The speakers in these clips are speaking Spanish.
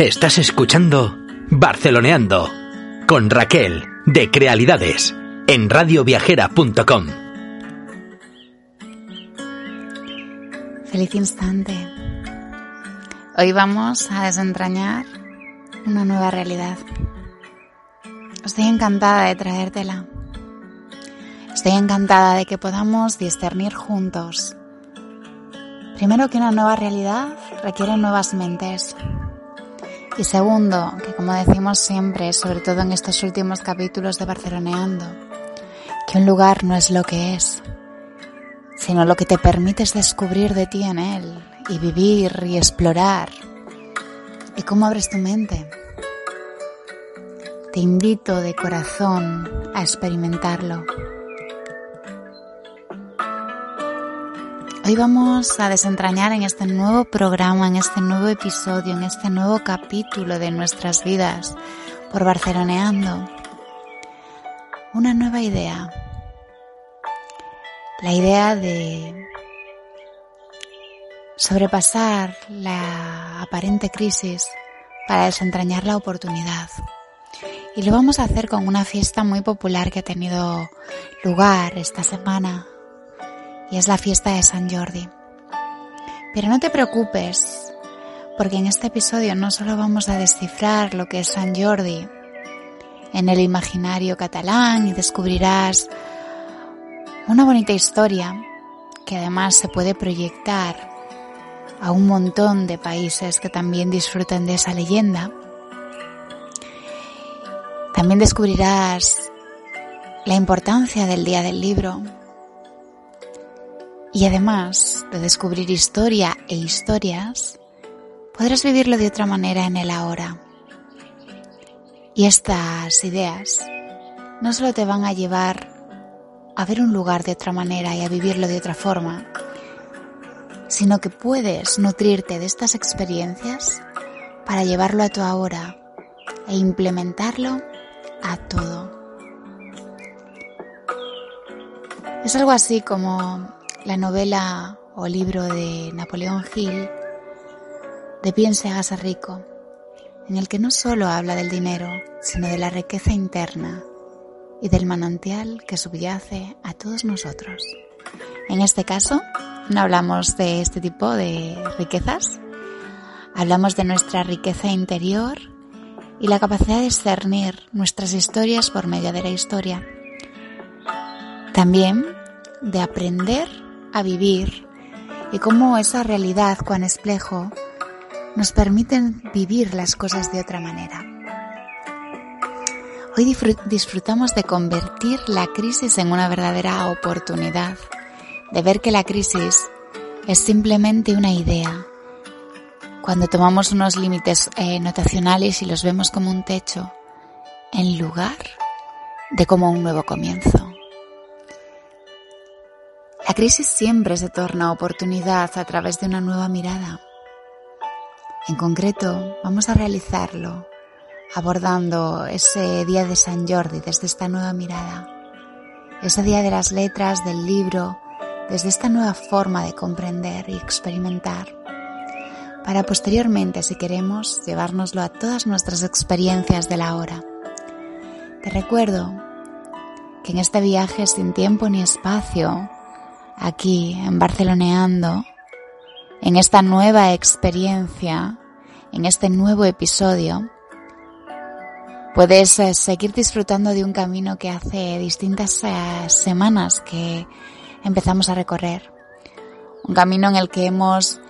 Estás escuchando Barceloneando con Raquel de Crealidades en radioviajera.com. Feliz instante. Hoy vamos a desentrañar una nueva realidad. Estoy encantada de traértela. Estoy encantada de que podamos discernir juntos. Primero que una nueva realidad requiere nuevas mentes. Y segundo, que como decimos siempre, sobre todo en estos últimos capítulos de Barceloneando, que un lugar no es lo que es, sino lo que te permites descubrir de ti en él y vivir y explorar. ¿Y cómo abres tu mente? Te invito de corazón a experimentarlo. Hoy vamos a desentrañar en este nuevo programa, en este nuevo episodio, en este nuevo capítulo de nuestras vidas por Barceloneando una nueva idea. La idea de sobrepasar la aparente crisis para desentrañar la oportunidad. Y lo vamos a hacer con una fiesta muy popular que ha tenido lugar esta semana y es la fiesta de San Jordi. Pero no te preocupes, porque en este episodio no solo vamos a descifrar lo que es San Jordi en el imaginario catalán y descubrirás una bonita historia que además se puede proyectar a un montón de países que también disfrutan de esa leyenda. También descubrirás la importancia del Día del Libro, y además de descubrir historia e historias, podrás vivirlo de otra manera en el ahora. Y estas ideas no solo te van a llevar a ver un lugar de otra manera y a vivirlo de otra forma, sino que puedes nutrirte de estas experiencias para llevarlo a tu ahora e implementarlo a todo. Es algo así como la novela o libro de Napoleón Hill, De Piense hágase rico, en el que no solo habla del dinero, sino de la riqueza interna y del manantial que subyace a todos nosotros. En este caso, no hablamos de este tipo de riquezas, hablamos de nuestra riqueza interior y la capacidad de discernir nuestras historias por medio de la historia. También de aprender a vivir y cómo esa realidad, cuán espejo, nos permiten vivir las cosas de otra manera. Hoy disfrutamos de convertir la crisis en una verdadera oportunidad, de ver que la crisis es simplemente una idea. Cuando tomamos unos límites eh, notacionales y los vemos como un techo, en lugar de como un nuevo comienzo. Crisis siempre se torna oportunidad a través de una nueva mirada. En concreto, vamos a realizarlo abordando ese día de San Jordi desde esta nueva mirada, ese día de las letras del libro, desde esta nueva forma de comprender y experimentar, para posteriormente, si queremos, llevárnoslo a todas nuestras experiencias de la hora. Te recuerdo que en este viaje sin tiempo ni espacio, aquí en Barceloneando, en esta nueva experiencia, en este nuevo episodio, puedes eh, seguir disfrutando de un camino que hace distintas eh, semanas que empezamos a recorrer. Un camino en el que hemos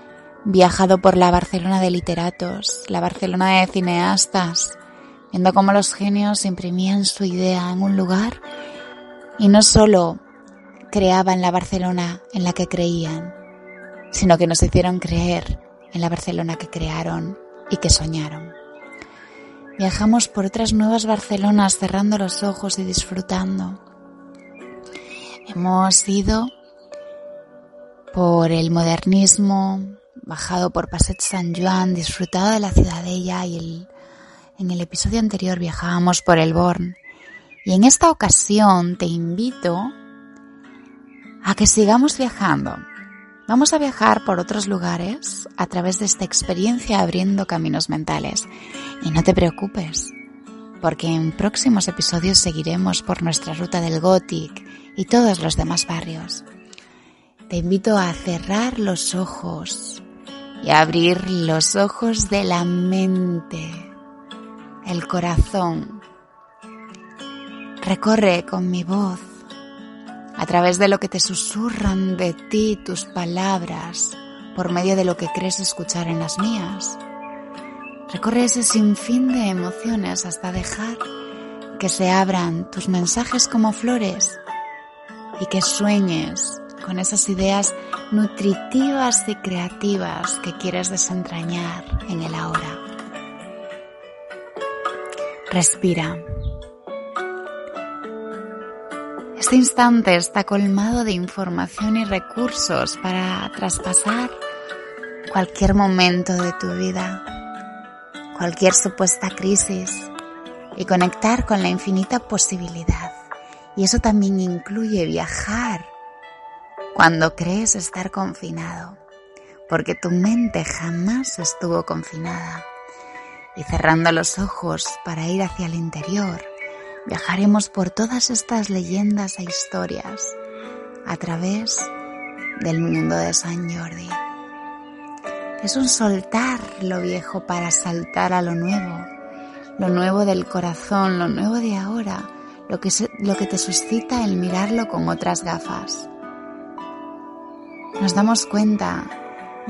viajado por la Barcelona de literatos, la Barcelona de cineastas, viendo cómo los genios imprimían su idea en un lugar y no solo creaban la Barcelona en la que creían, sino que nos hicieron creer en la Barcelona que crearon y que soñaron. Viajamos por otras nuevas Barcelonas cerrando los ojos y disfrutando. Hemos ido por el modernismo, bajado por Passet San Juan, disfrutado de la ciudadella y en el episodio anterior viajábamos por el Born. Y en esta ocasión te invito a que sigamos viajando. Vamos a viajar por otros lugares a través de esta experiencia abriendo caminos mentales. Y no te preocupes, porque en próximos episodios seguiremos por nuestra ruta del Gothic y todos los demás barrios. Te invito a cerrar los ojos y a abrir los ojos de la mente, el corazón. Recorre con mi voz a través de lo que te susurran de ti tus palabras, por medio de lo que crees escuchar en las mías. Recorre ese sinfín de emociones hasta dejar que se abran tus mensajes como flores y que sueñes con esas ideas nutritivas y creativas que quieres desentrañar en el ahora. Respira. Este instante está colmado de información y recursos para traspasar cualquier momento de tu vida, cualquier supuesta crisis y conectar con la infinita posibilidad. Y eso también incluye viajar cuando crees estar confinado, porque tu mente jamás estuvo confinada. Y cerrando los ojos para ir hacia el interior, viajaremos por todas estas leyendas e historias a través del mundo de San Jordi. Es un soltar lo viejo para saltar a lo nuevo, lo nuevo del corazón, lo nuevo de ahora, lo que, lo que te suscita el mirarlo con otras gafas. Nos damos cuenta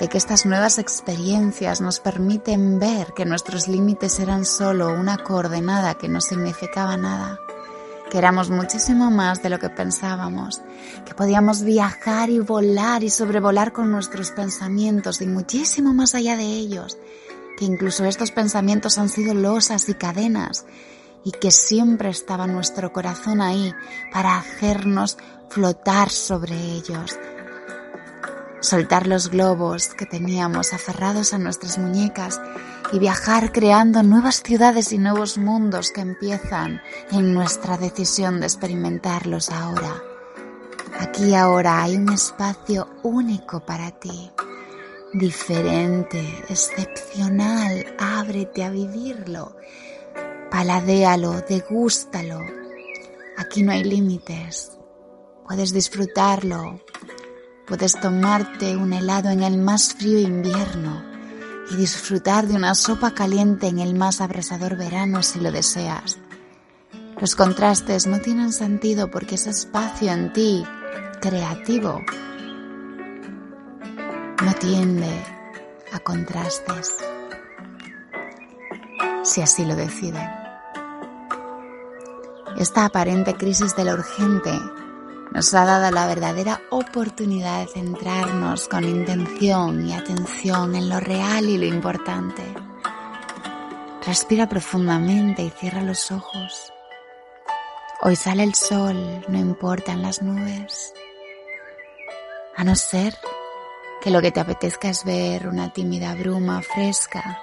de que estas nuevas experiencias nos permiten ver que nuestros límites eran solo una coordenada que no significaba nada, que éramos muchísimo más de lo que pensábamos, que podíamos viajar y volar y sobrevolar con nuestros pensamientos y muchísimo más allá de ellos, que incluso estos pensamientos han sido losas y cadenas y que siempre estaba nuestro corazón ahí para hacernos flotar sobre ellos, soltar los globos que teníamos aferrados a nuestras muñecas y viajar creando nuevas ciudades y nuevos mundos que empiezan en nuestra decisión de experimentarlos ahora. Aquí ahora hay un espacio único para ti, diferente, excepcional. Ábrete a vivirlo, paladéalo, degústalo. Aquí no hay límites. Puedes disfrutarlo, Puedes tomarte un helado en el más frío invierno y disfrutar de una sopa caliente en el más abrasador verano si lo deseas. Los contrastes no tienen sentido porque ese espacio en ti, creativo, no tiende a contrastes, si así lo deciden. Esta aparente crisis de lo urgente nos ha dado la verdadera oportunidad de centrarnos con intención y atención en lo real y lo importante. Respira profundamente y cierra los ojos. Hoy sale el sol, no importan las nubes. A no ser que lo que te apetezca es ver una tímida bruma fresca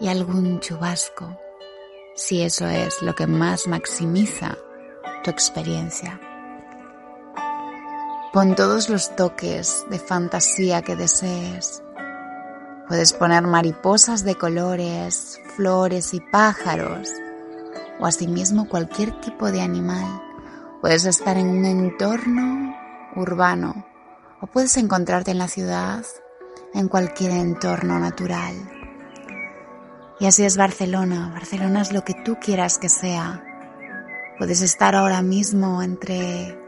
y algún chubasco, si eso es lo que más maximiza tu experiencia. Pon todos los toques de fantasía que desees. Puedes poner mariposas de colores, flores y pájaros, o asimismo cualquier tipo de animal. Puedes estar en un entorno urbano, o puedes encontrarte en la ciudad, en cualquier entorno natural. Y así es Barcelona. Barcelona es lo que tú quieras que sea. Puedes estar ahora mismo entre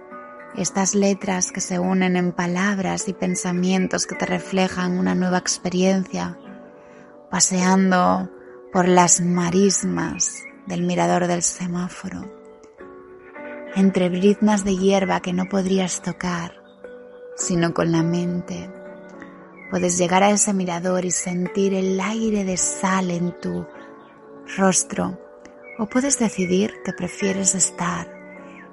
estas letras que se unen en palabras y pensamientos que te reflejan una nueva experiencia, paseando por las marismas del mirador del semáforo, entre briznas de hierba que no podrías tocar, sino con la mente. Puedes llegar a ese mirador y sentir el aire de sal en tu rostro, o puedes decidir que prefieres estar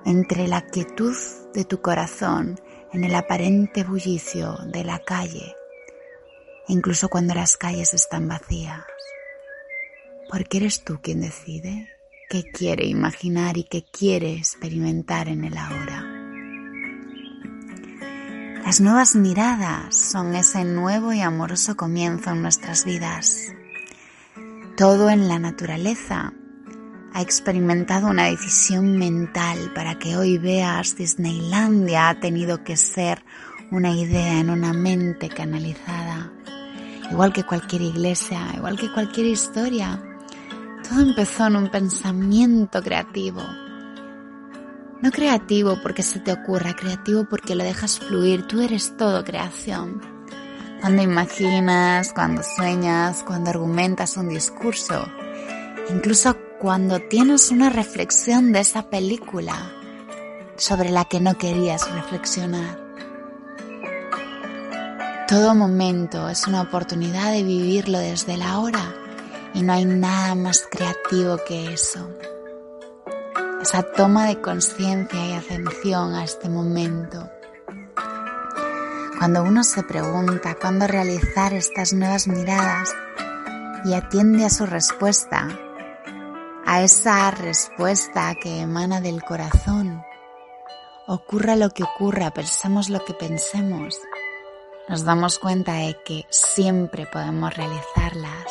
entre la quietud de tu corazón en el aparente bullicio de la calle, incluso cuando las calles están vacías porque eres tú quien decide qué quiere imaginar y qué quiere experimentar en el ahora. Las nuevas miradas son ese nuevo y amoroso comienzo en nuestras vidas. Todo en la naturaleza ha experimentado una decisión mental para que hoy veas Disneylandia ha tenido que ser una idea en una mente canalizada. Igual que cualquier iglesia, igual que cualquier historia, todo empezó en un pensamiento creativo. No creativo porque se te ocurra, creativo porque lo dejas fluir. Tú eres todo creación. Cuando imaginas, cuando sueñas, cuando argumentas un discurso, incluso cuando tienes una reflexión de esa película sobre la que no querías reflexionar. Todo momento es una oportunidad de vivirlo desde la hora y no hay nada más creativo que eso. Esa toma de conciencia y atención a este momento. Cuando uno se pregunta cuándo realizar estas nuevas miradas y atiende a su respuesta, a esa respuesta que emana del corazón, ocurra lo que ocurra, pensemos lo que pensemos, nos damos cuenta de que siempre podemos realizarlas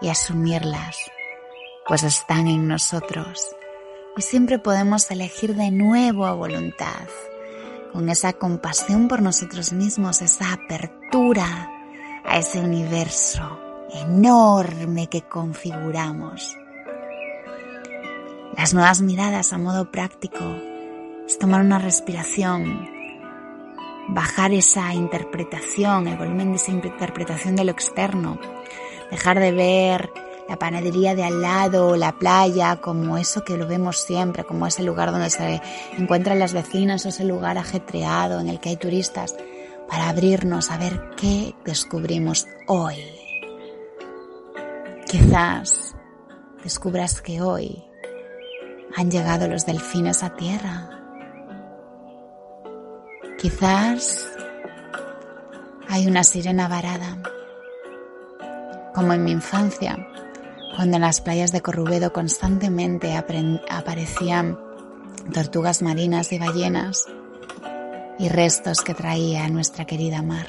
y asumirlas, pues están en nosotros. Y siempre podemos elegir de nuevo a voluntad, con esa compasión por nosotros mismos, esa apertura a ese universo enorme que configuramos. Las nuevas miradas a modo práctico es tomar una respiración, bajar esa interpretación, el volumen de esa interpretación de lo externo dejar de ver la panadería de al lado la playa como eso que lo vemos siempre, como ese lugar donde se encuentran las vecinas o ese lugar ajetreado en el que hay turistas, para abrirnos a ver qué descubrimos hoy. Quizás descubras que hoy han llegado los delfines a tierra. Quizás hay una sirena varada como en mi infancia, cuando en las playas de Corrubedo constantemente aparecían tortugas marinas y ballenas y restos que traía nuestra querida mar.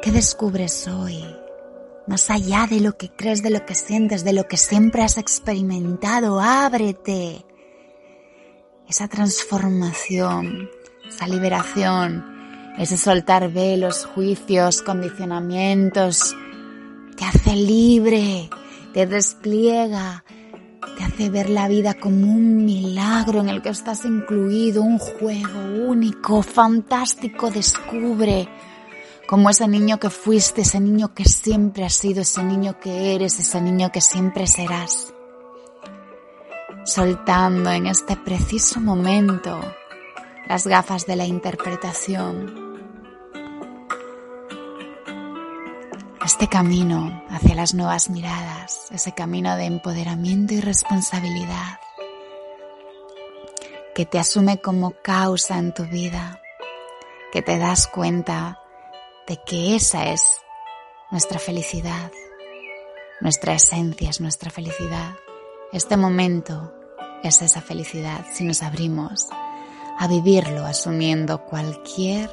¿Qué descubres hoy? Más allá de lo que crees, de lo que sientes, de lo que siempre has experimentado, ábrete. Esa transformación, esa liberación, ese soltar velos, juicios, condicionamientos, te hace libre, te despliega, te hace ver la vida como un milagro en el que estás incluido, un juego único, fantástico, descubre como ese niño que fuiste, ese niño que siempre has sido, ese niño que eres, ese niño que siempre serás. Soltando en este preciso momento las gafas de la interpretación este camino hacia las nuevas miradas, ese camino de empoderamiento y responsabilidad que te asume como causa en tu vida, que te das cuenta de que esa es nuestra felicidad, nuestra esencia es nuestra felicidad. Este momento es esa felicidad si nos abrimos a vivirlo asumiendo cualquier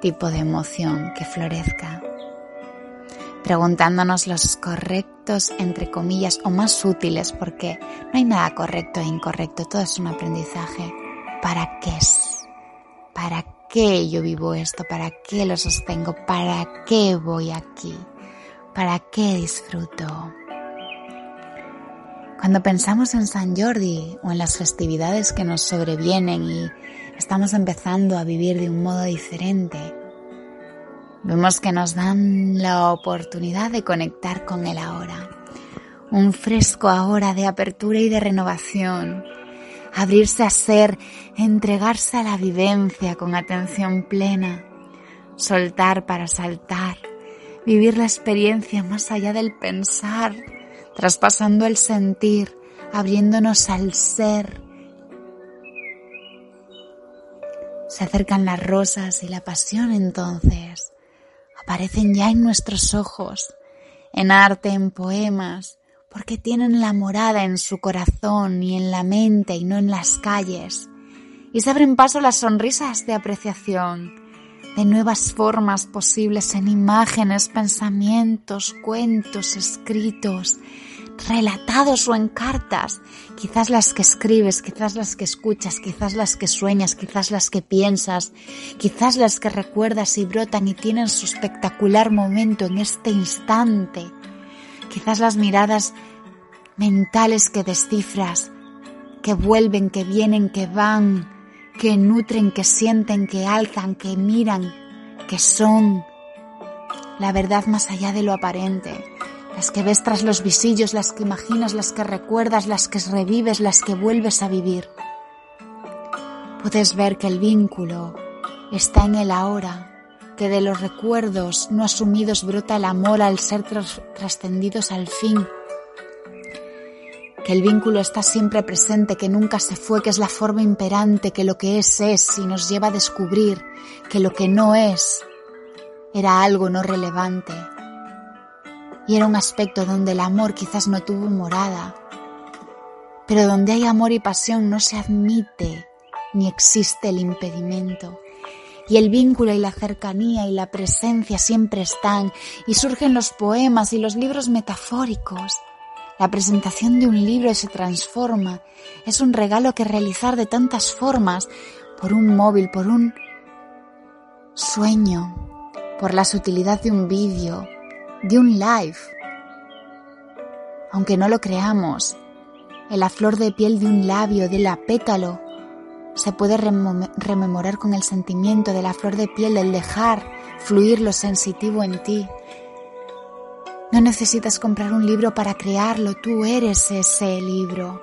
tipo de emoción que florezca preguntándonos los correctos, entre comillas, o más útiles, porque no hay nada correcto e incorrecto, todo es un aprendizaje. ¿Para qué es? ¿Para qué yo vivo esto? ¿Para qué lo sostengo? ¿Para qué voy aquí? ¿Para qué disfruto? Cuando pensamos en San Jordi o en las festividades que nos sobrevienen y estamos empezando a vivir de un modo diferente, Vemos que nos dan la oportunidad de conectar con el ahora. Un fresco ahora de apertura y de renovación. Abrirse a ser, entregarse a la vivencia con atención plena. Soltar para saltar. Vivir la experiencia más allá del pensar, traspasando el sentir, abriéndonos al ser Se acercan las rosas y la pasión entonces aparecen ya en nuestros ojos, en arte, en poemas, porque tienen la morada en su corazón y en la mente y no en las calles. Y se abren paso las sonrisas de apreciación, de nuevas formas posibles en imágenes, pensamientos, cuentos, escritos, relatados o en cartas, quizás las que escribes, quizás las que escuchas, quizás las que sueñas, quizás las que piensas, quizás las que recuerdas y brotan y tienen su espectacular momento en este instante, quizás las miradas mentales que descifras, que vuelven, que vienen, que van, que nutren, que sienten, que alzan, que miran, que son. La verdad más allá de lo aparente. Las que ves tras los visillos, las que imaginas, las que recuerdas, las que revives, las que vuelves a vivir. Puedes ver que el vínculo está en el ahora, que de los recuerdos no asumidos brota el amor al ser trascendidos al fin, que el vínculo está siempre presente, que nunca se fue, que es la forma imperante, que lo que es es y nos lleva a descubrir que lo que no es era algo no relevante, y era un aspecto donde el amor quizás no tuvo morada, pero donde hay amor y pasión no se admite ni existe el impedimento. Y el vínculo y la cercanía y la presencia siempre están y surgen los poemas y los libros metafóricos. La presentación de un libro se transforma. Es un regalo que realizar de tantas formas, por un móvil, por un sueño, por la sutilidad de un vídeo, de un live. Aunque no lo creamos, en la flor de piel de un labio, de la pétalo, se puede rememorar con el sentimiento de la flor de piel, el dejar fluir lo sensitivo en ti. No necesitas comprar un libro para crearlo, tú eres ese libro.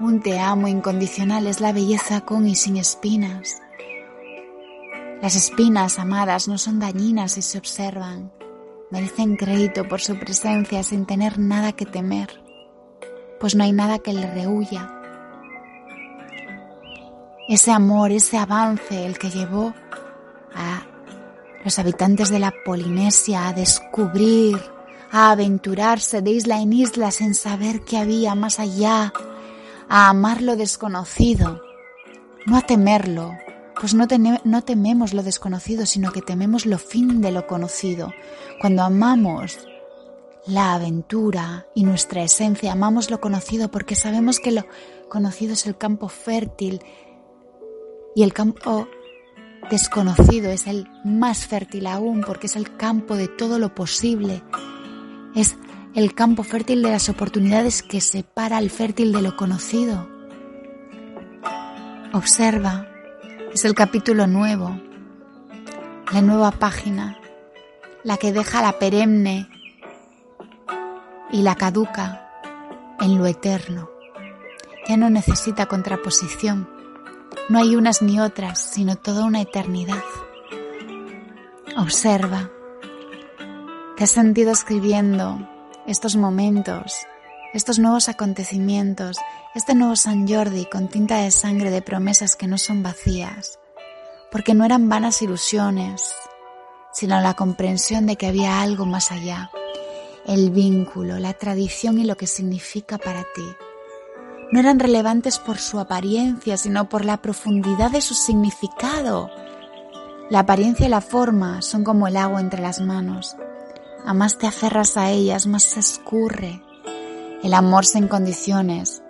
Un te amo incondicional es la belleza con y sin espinas. Las espinas, amadas, no son dañinas si se observan merecen crédito por su presencia sin tener nada que temer, pues no hay nada que le rehuya. Ese amor, ese avance, el que llevó a los habitantes de la Polinesia a descubrir, a aventurarse de isla en isla sin saber qué había más allá, a amar lo desconocido, no a temerlo, pues no, no tememos lo desconocido, sino que tememos lo fin de lo conocido. Cuando amamos la aventura y nuestra esencia, amamos lo conocido porque sabemos que lo conocido es el campo fértil y el campo desconocido es el más fértil aún porque es el campo de todo lo posible. Es el campo fértil de las oportunidades que separa al fértil de lo conocido. Observa es el capítulo nuevo, la nueva página, la que deja la perenne y la caduca en lo eterno. Ya no necesita contraposición. No hay unas ni otras, sino toda una eternidad. Observa. ¿Te has sentido escribiendo estos momentos, estos nuevos acontecimientos este nuevo San Jordi con tinta de sangre de promesas que no son vacías, porque no eran vanas ilusiones, sino la comprensión de que había algo más allá, el vínculo, la tradición y lo que significa para ti. No eran relevantes por su apariencia, sino por la profundidad de su significado. La apariencia y la forma son como el agua entre las manos. A más te aferras a ellas, más se escurre. El amor sin condiciones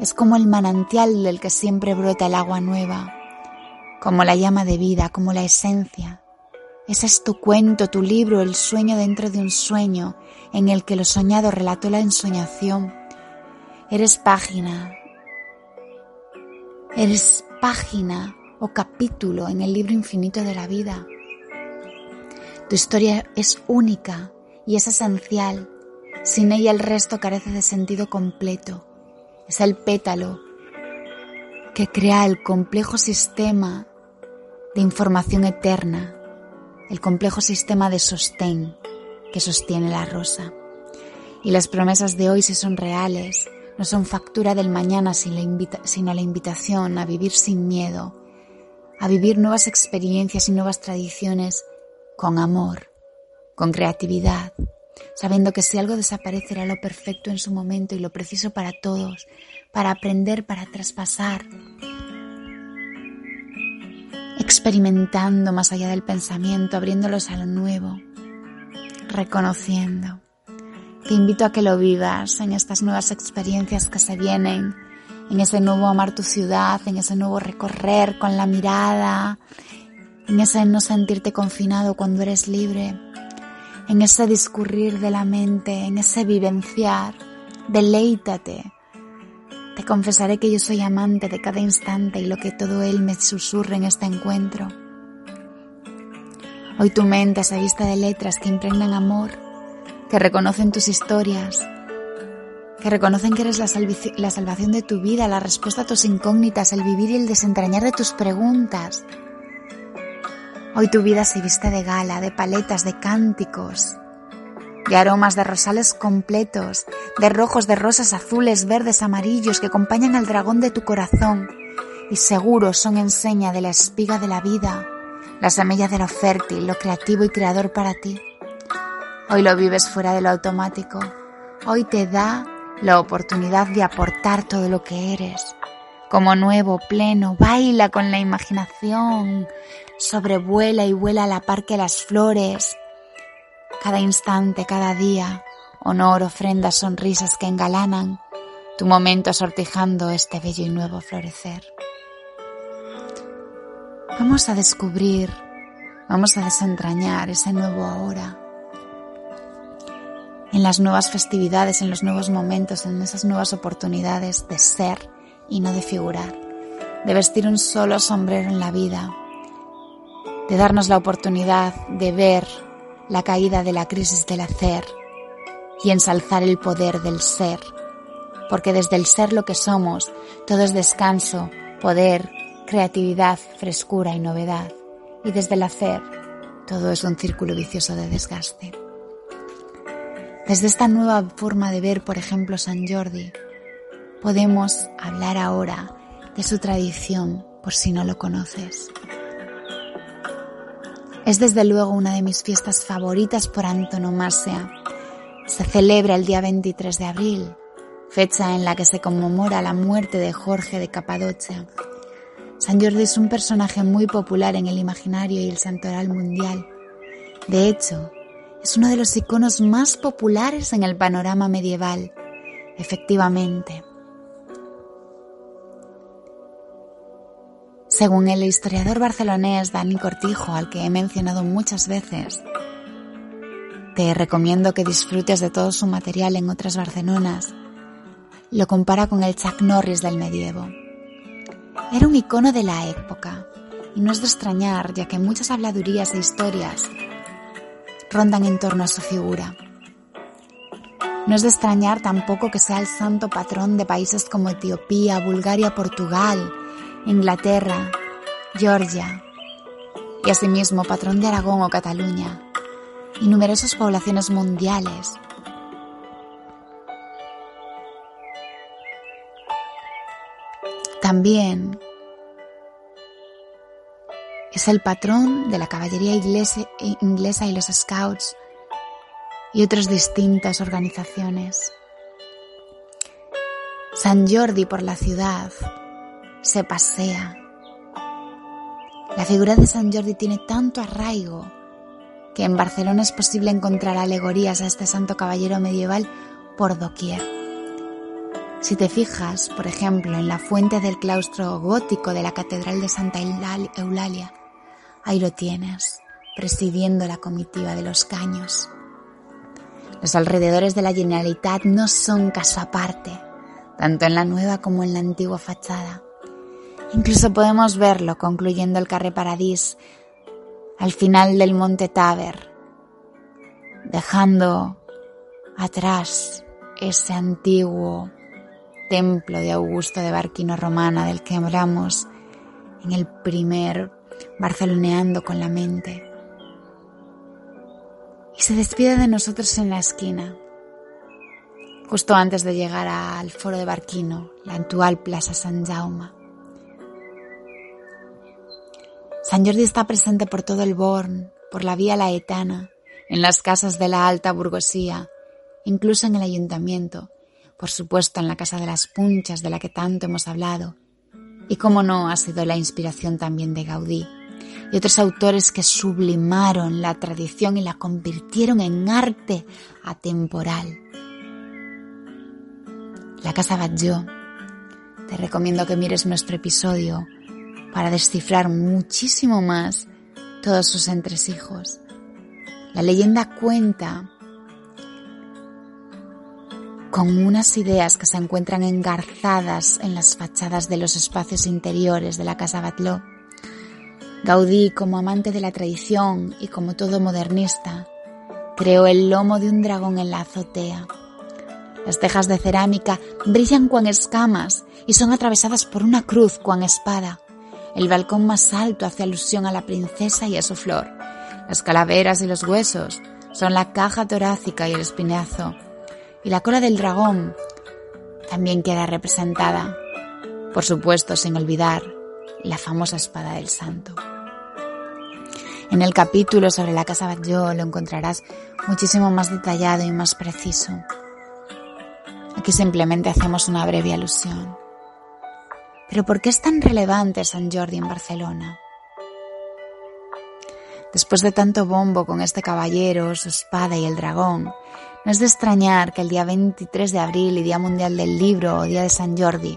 es como el manantial del que siempre brota el agua nueva, como la llama de vida, como la esencia. Ese es tu cuento, tu libro, el sueño dentro de un sueño en el que lo soñado relató la ensoñación. Eres página. Eres página o capítulo en el libro infinito de la vida. Tu historia es única y es esencial. Sin ella el resto carece de sentido completo. Es el pétalo que crea el complejo sistema de información eterna, el complejo sistema de sostén que sostiene la rosa. Y las promesas de hoy, si son reales, no son factura del mañana, sino la invitación a vivir sin miedo, a vivir nuevas experiencias y nuevas tradiciones con amor, con creatividad, sabiendo que si algo desaparecerá lo perfecto en su momento y lo preciso para todos, para aprender, para traspasar, experimentando más allá del pensamiento, abriéndolos a lo nuevo, reconociendo. Te invito a que lo vivas en estas nuevas experiencias que se vienen, en ese nuevo amar tu ciudad, en ese nuevo recorrer con la mirada, en ese no sentirte confinado cuando eres libre, en ese discurrir de la mente, en ese vivenciar. Deleítate. Te confesaré que yo soy amante de cada instante y lo que todo él me susurre en este encuentro. Hoy tu mente se vista de letras que impregnan amor, que reconocen tus historias, que reconocen que eres la, salvación de tu vida, la respuesta a tus incógnitas, el vivir y el desentrañar de tus preguntas. Hoy tu vida se viste de gala, de paletas, de cánticos, de aromas de rosales completos, de rojos, de rosas azules, verdes, amarillos que acompañan al dragón de tu corazón y seguro son enseña de la espiga de la vida, la semilla de lo fértil, lo creativo y creador para ti. Hoy lo vives fuera de lo automático. Hoy te da la oportunidad de aportar todo lo que eres. Como nuevo, pleno, baila con la imaginación, sobrevuela y vuela a la par que las flores. Cada instante, cada día, honor, ofrendas, sonrisas que engalanan tu momento sortijando este bello y nuevo florecer. Vamos a descubrir, vamos a desentrañar ese nuevo ahora. En las nuevas festividades, en los nuevos momentos, en esas nuevas oportunidades de ser y no de figurar, de vestir un solo sombrero en la vida, de darnos la oportunidad de ver la caída de la crisis del hacer y ensalzar el poder del ser, porque desde el ser lo que somos, todo es descanso, poder, creatividad, frescura y novedad, y desde el hacer, todo es un círculo vicioso de desgaste. Desde esta nueva forma de ver, por ejemplo, San Jordi, podemos hablar ahora de su tradición, por si no lo conoces. Es desde luego una de mis fiestas favoritas por antonomasia. Se celebra el día 23 de abril, fecha en la que se conmemora la muerte de Jorge de Capadocia. San Jordi es un personaje muy popular en el imaginario y el santoral mundial. De hecho, es uno de los iconos más populares en el panorama medieval. Efectivamente, Según el historiador barcelonés Dani Cortijo, al que he mencionado muchas veces, te recomiendo que disfrutes de todo su material en otras Barcelonas, lo compara con el Chuck Norris del medievo. Era un icono de la época, y no es de extrañar, ya que muchas habladurías e historias rondan en torno a su figura. No es de extrañar tampoco que sea el santo patrón de países como Etiopía, Bulgaria, Portugal, Inglaterra, Georgia y asimismo patrón de Aragón o Cataluña y numerosas poblaciones mundiales. También es el patrón de la caballería inglesa y los scouts y otras distintas organizaciones. San Jordi por la ciudad se pasea. La figura de San Jordi tiene tanto arraigo que en Barcelona es posible encontrar alegorías a este santo caballero medieval por doquier. Si te fijas, por ejemplo, en la fuente del claustro gótico de la Catedral de Santa Eulalia, ahí lo tienes, presidiendo la comitiva de los caños. Los alrededores de la Generalitat no son caso aparte, tanto en la nueva como en la antigua fachada. Incluso podemos verlo concluyendo el Carré Paradis al final del Monte Taber, dejando atrás ese antiguo templo de Augusto de Barquino Romana del que hablamos en el primer Barceloneando con la mente. Y se despide de nosotros en la esquina, justo antes de llegar al foro de Barquino, la actual Plaza San Jaume. San Jordi está presente por todo el Born, por la vía laetana, en las casas de la alta burguesía, incluso en el ayuntamiento, por supuesto en la Casa de las Punchas de la que tanto hemos hablado, y cómo no ha sido la inspiración también de Gaudí y otros autores que sublimaron la tradición y la convirtieron en arte atemporal. La Casa Batlló. Te recomiendo que mires nuestro episodio para descifrar muchísimo más todos sus entresijos. La leyenda cuenta con unas ideas que se encuentran engarzadas en las fachadas de los espacios interiores de la Casa Batló. Gaudí, como amante de la tradición y como todo modernista, creó el lomo de un dragón en la azotea. Las tejas de cerámica brillan cuan escamas y son atravesadas por una cruz cuan espada. El balcón más alto hace alusión a la princesa y a su flor. Las calaveras y los huesos son la caja torácica y el espinazo y la cola del dragón también queda representada, por supuesto sin olvidar la famosa espada del santo. En el capítulo sobre la casa Batlló lo encontrarás muchísimo más detallado y más preciso. Aquí simplemente hacemos una breve alusión. Pero ¿por qué es tan relevante San Jordi en Barcelona? Después de tanto bombo con este caballero, su espada y el dragón, no es de extrañar que el día 23 de abril y Día Mundial del Libro o Día de San Jordi,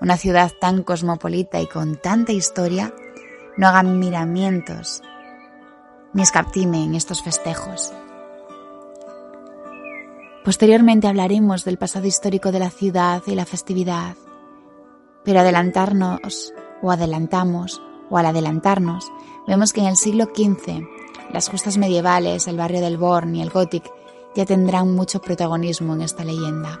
una ciudad tan cosmopolita y con tanta historia, no hagan miramientos ni escaptimen estos festejos. Posteriormente hablaremos del pasado histórico de la ciudad y la festividad, pero adelantarnos o adelantamos o al adelantarnos vemos que en el siglo XV las justas medievales, el barrio del Born y el Gothic ya tendrán mucho protagonismo en esta leyenda.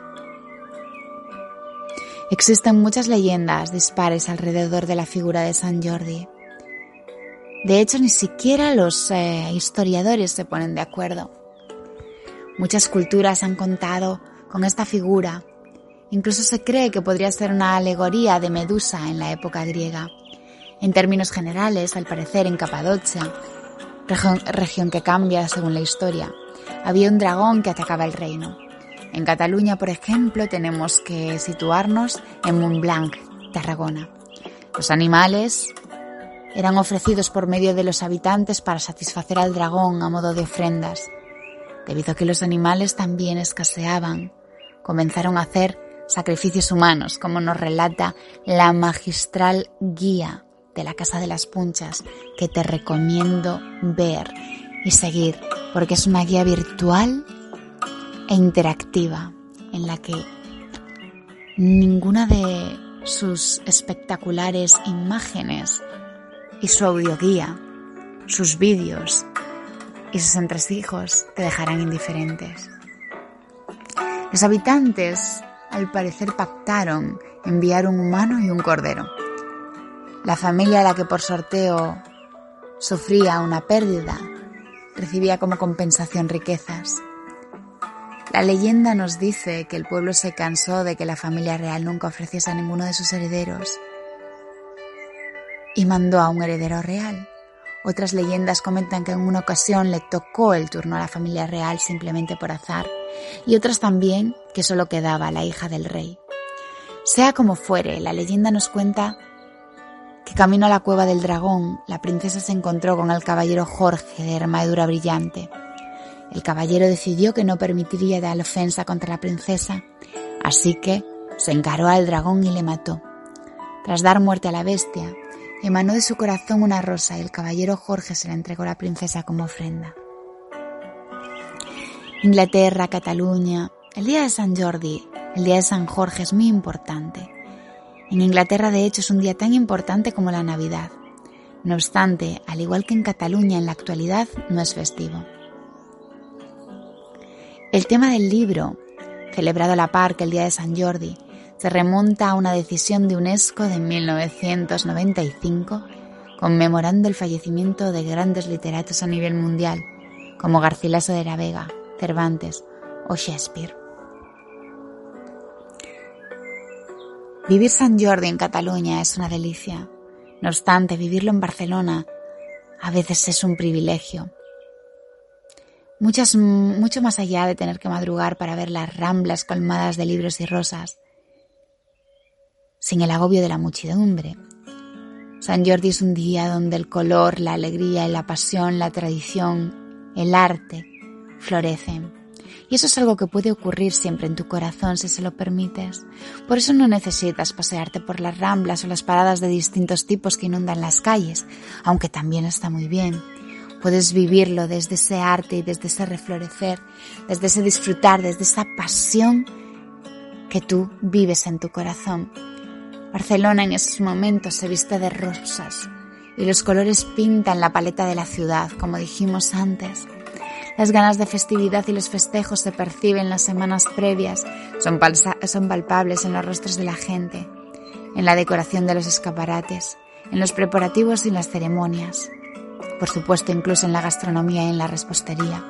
Existen muchas leyendas dispares alrededor de la figura de San Jordi. De hecho, ni siquiera los eh, historiadores se ponen de acuerdo. Muchas culturas han contado con esta figura. Incluso se cree que podría ser una alegoría de Medusa en la época griega. En términos generales, al parecer en Capadocia, región que cambia según la historia, había un dragón que atacaba el reino. En Cataluña, por ejemplo, tenemos que situarnos en Montblanc, Tarragona. Los animales eran ofrecidos por medio de los habitantes para satisfacer al dragón a modo de ofrendas. Debido a que los animales también escaseaban, comenzaron a hacer sacrificios humanos, como nos relata la magistral guía de la Casa de las Punchas, que te recomiendo ver y seguir, porque es una guía virtual e interactiva en la que ninguna de sus espectaculares imágenes y su audioguía, sus vídeos y sus entresijos te dejarán indiferentes. Los habitantes, al parecer, pactaron enviar un humano y un cordero. La familia a la que por sorteo sufría una pérdida recibía como compensación riquezas. La leyenda nos dice que el pueblo se cansó de que la familia real nunca ofreciese a ninguno de sus herederos y mandó a un heredero real. Otras leyendas comentan que en una ocasión le tocó el turno a la familia real simplemente por azar y otras también que solo quedaba la hija del rey. Sea como fuere, la leyenda nos cuenta que camino a la cueva del dragón, la princesa se encontró con el caballero Jorge de armadura brillante. El caballero decidió que no permitiría dar ofensa contra la princesa, así que se encaró al dragón y le mató. Tras dar muerte a la bestia, emanó de su corazón una rosa y el caballero Jorge se la entregó a la princesa como ofrenda. Inglaterra, Cataluña, el día de San Jordi, el día de San Jorge es muy importante. En Inglaterra, de hecho, es un día tan importante como la Navidad. No obstante, al igual que en Cataluña en la actualidad, no es festivo. El tema del libro, celebrado a la par que el Día de San Jordi, se remonta a una decisión de UNESCO de 1995 conmemorando el fallecimiento de grandes literatos a nivel mundial como Garcilaso de la Vega, Cervantes o Shakespeare. Vivir San Jordi en Cataluña es una delicia. No obstante, vivirlo en Barcelona a veces es un privilegio. Muchas, mucho más allá de tener que madrugar para ver las ramblas colmadas de libros y rosas, sin el agobio de la muchedumbre. San Jordi es un día donde el color, la alegría, la pasión, la tradición, el arte florecen. Y eso es algo que puede ocurrir siempre en tu corazón si se lo permites. Por eso no necesitas pasearte por las ramblas o las paradas de distintos tipos que inundan las calles, aunque también está muy bien. Puedes vivirlo desde ese arte y desde ese reflorecer, desde ese disfrutar, desde esa pasión que tú vives en tu corazón. Barcelona en esos momentos se viste de rosas y los colores pintan la paleta de la ciudad, como dijimos antes. Las ganas de festividad y los festejos se perciben las semanas previas, son, palpables en los rostros de la gente, en la decoración de los escaparates, en los preparativos y en las ceremonias, por supuesto incluso en la gastronomía y en la repostería.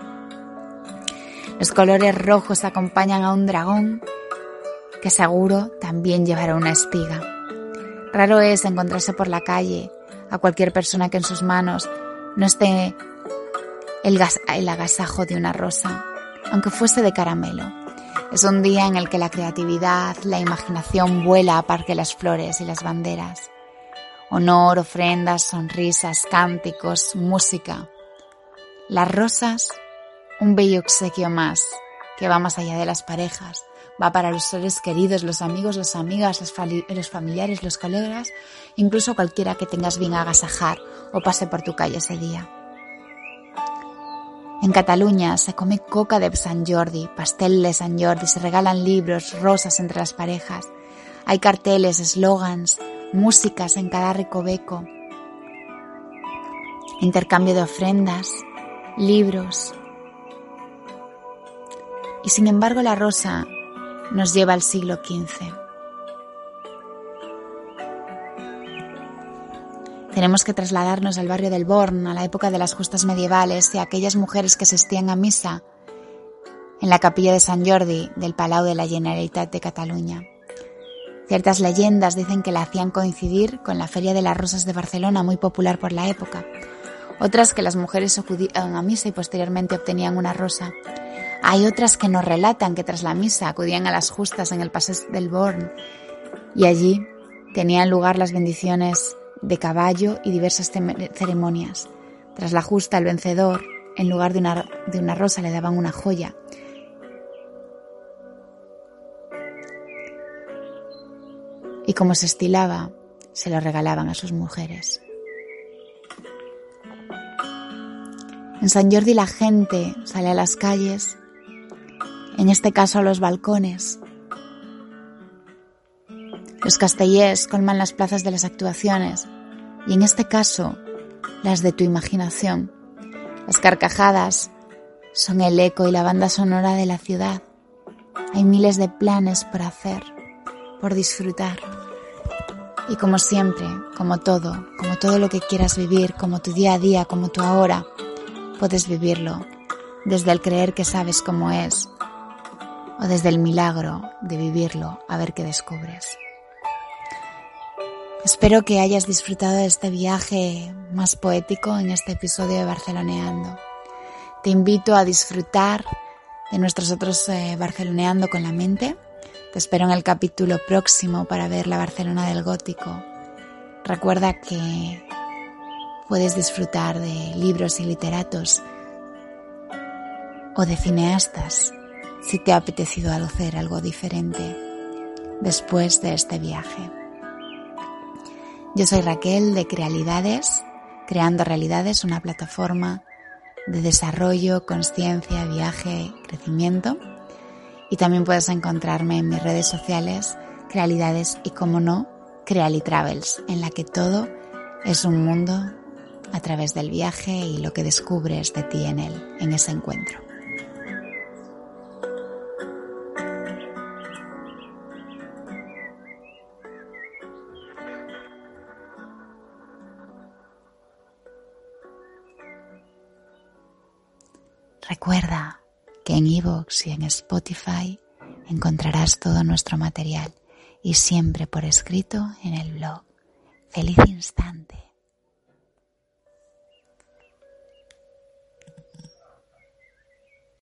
Los colores rojos acompañan a un dragón que seguro también llevará una espiga. Raro es encontrarse por la calle a cualquier persona que en sus manos no esté el, el agasajo de una rosa, aunque fuese de caramelo. Es un día en el que la creatividad, la imaginación vuela a par que las flores y las banderas. Honor, ofrendas, sonrisas, cánticos, música. Las rosas, un bello obsequio más que va más allá de las parejas, va para los seres queridos, los amigos, las amigas, los familiares, los colegas, incluso cualquiera que tengas bien agasajar o pase por tu calle ese día. En Cataluña se come coca de San Jordi, pastel de San Jordi, se regalan libros, rosas entre las parejas. Hay carteles, eslogans, músicas en cada recoveco. Intercambio de ofrendas, libros. Y sin embargo la rosa nos lleva al siglo XV. Tenemos que trasladarnos al barrio del Born, a la época de las justas medievales y a aquellas mujeres que asistían a misa en la capilla de San Jordi del Palau de la Generalitat de Cataluña. Ciertas leyendas dicen que la hacían coincidir con la Feria de las Rosas de Barcelona, muy popular por la época. Otras que las mujeres acudían a misa y posteriormente obtenían una rosa. Hay otras que nos relatan que tras la misa acudían a las justas en el paseo del Born y allí tenían lugar las bendiciones de caballo y diversas ceremonias. Tras la justa, el vencedor, en lugar de una, de una rosa, le daban una joya. Y como se estilaba, se lo regalaban a sus mujeres. En San Jordi la gente sale a las calles, en este caso a los balcones, los castellers colman las plazas de las actuaciones y en este caso las de tu imaginación. Las carcajadas son el eco y la banda sonora de la ciudad. Hay miles de planes por hacer, por disfrutar. Y como siempre, como todo, como todo lo que quieras vivir, como tu día a día, como tu ahora, puedes vivirlo desde el creer que sabes cómo es o desde el milagro de vivirlo a ver qué descubres. Espero que hayas disfrutado de este viaje más poético en este episodio de Barceloneando. Te invito a disfrutar de nuestros otros eh, Barceloneando con la mente. Te espero en el capítulo próximo para ver la Barcelona del Gótico. Recuerda que puedes disfrutar de libros y literatos o de cineastas si te ha apetecido hacer algo diferente después de este viaje. Yo soy Raquel de Crealidades, Creando Realidades, una plataforma de desarrollo, conciencia, viaje, crecimiento. Y también puedes encontrarme en mis redes sociales, Crealidades y, como no, Creali Travels, en la que todo es un mundo a través del viaje y lo que descubres de ti en él, en ese encuentro. Recuerda que en iVoox y en Spotify encontrarás todo nuestro material y siempre por escrito en el blog. ¡Feliz instante!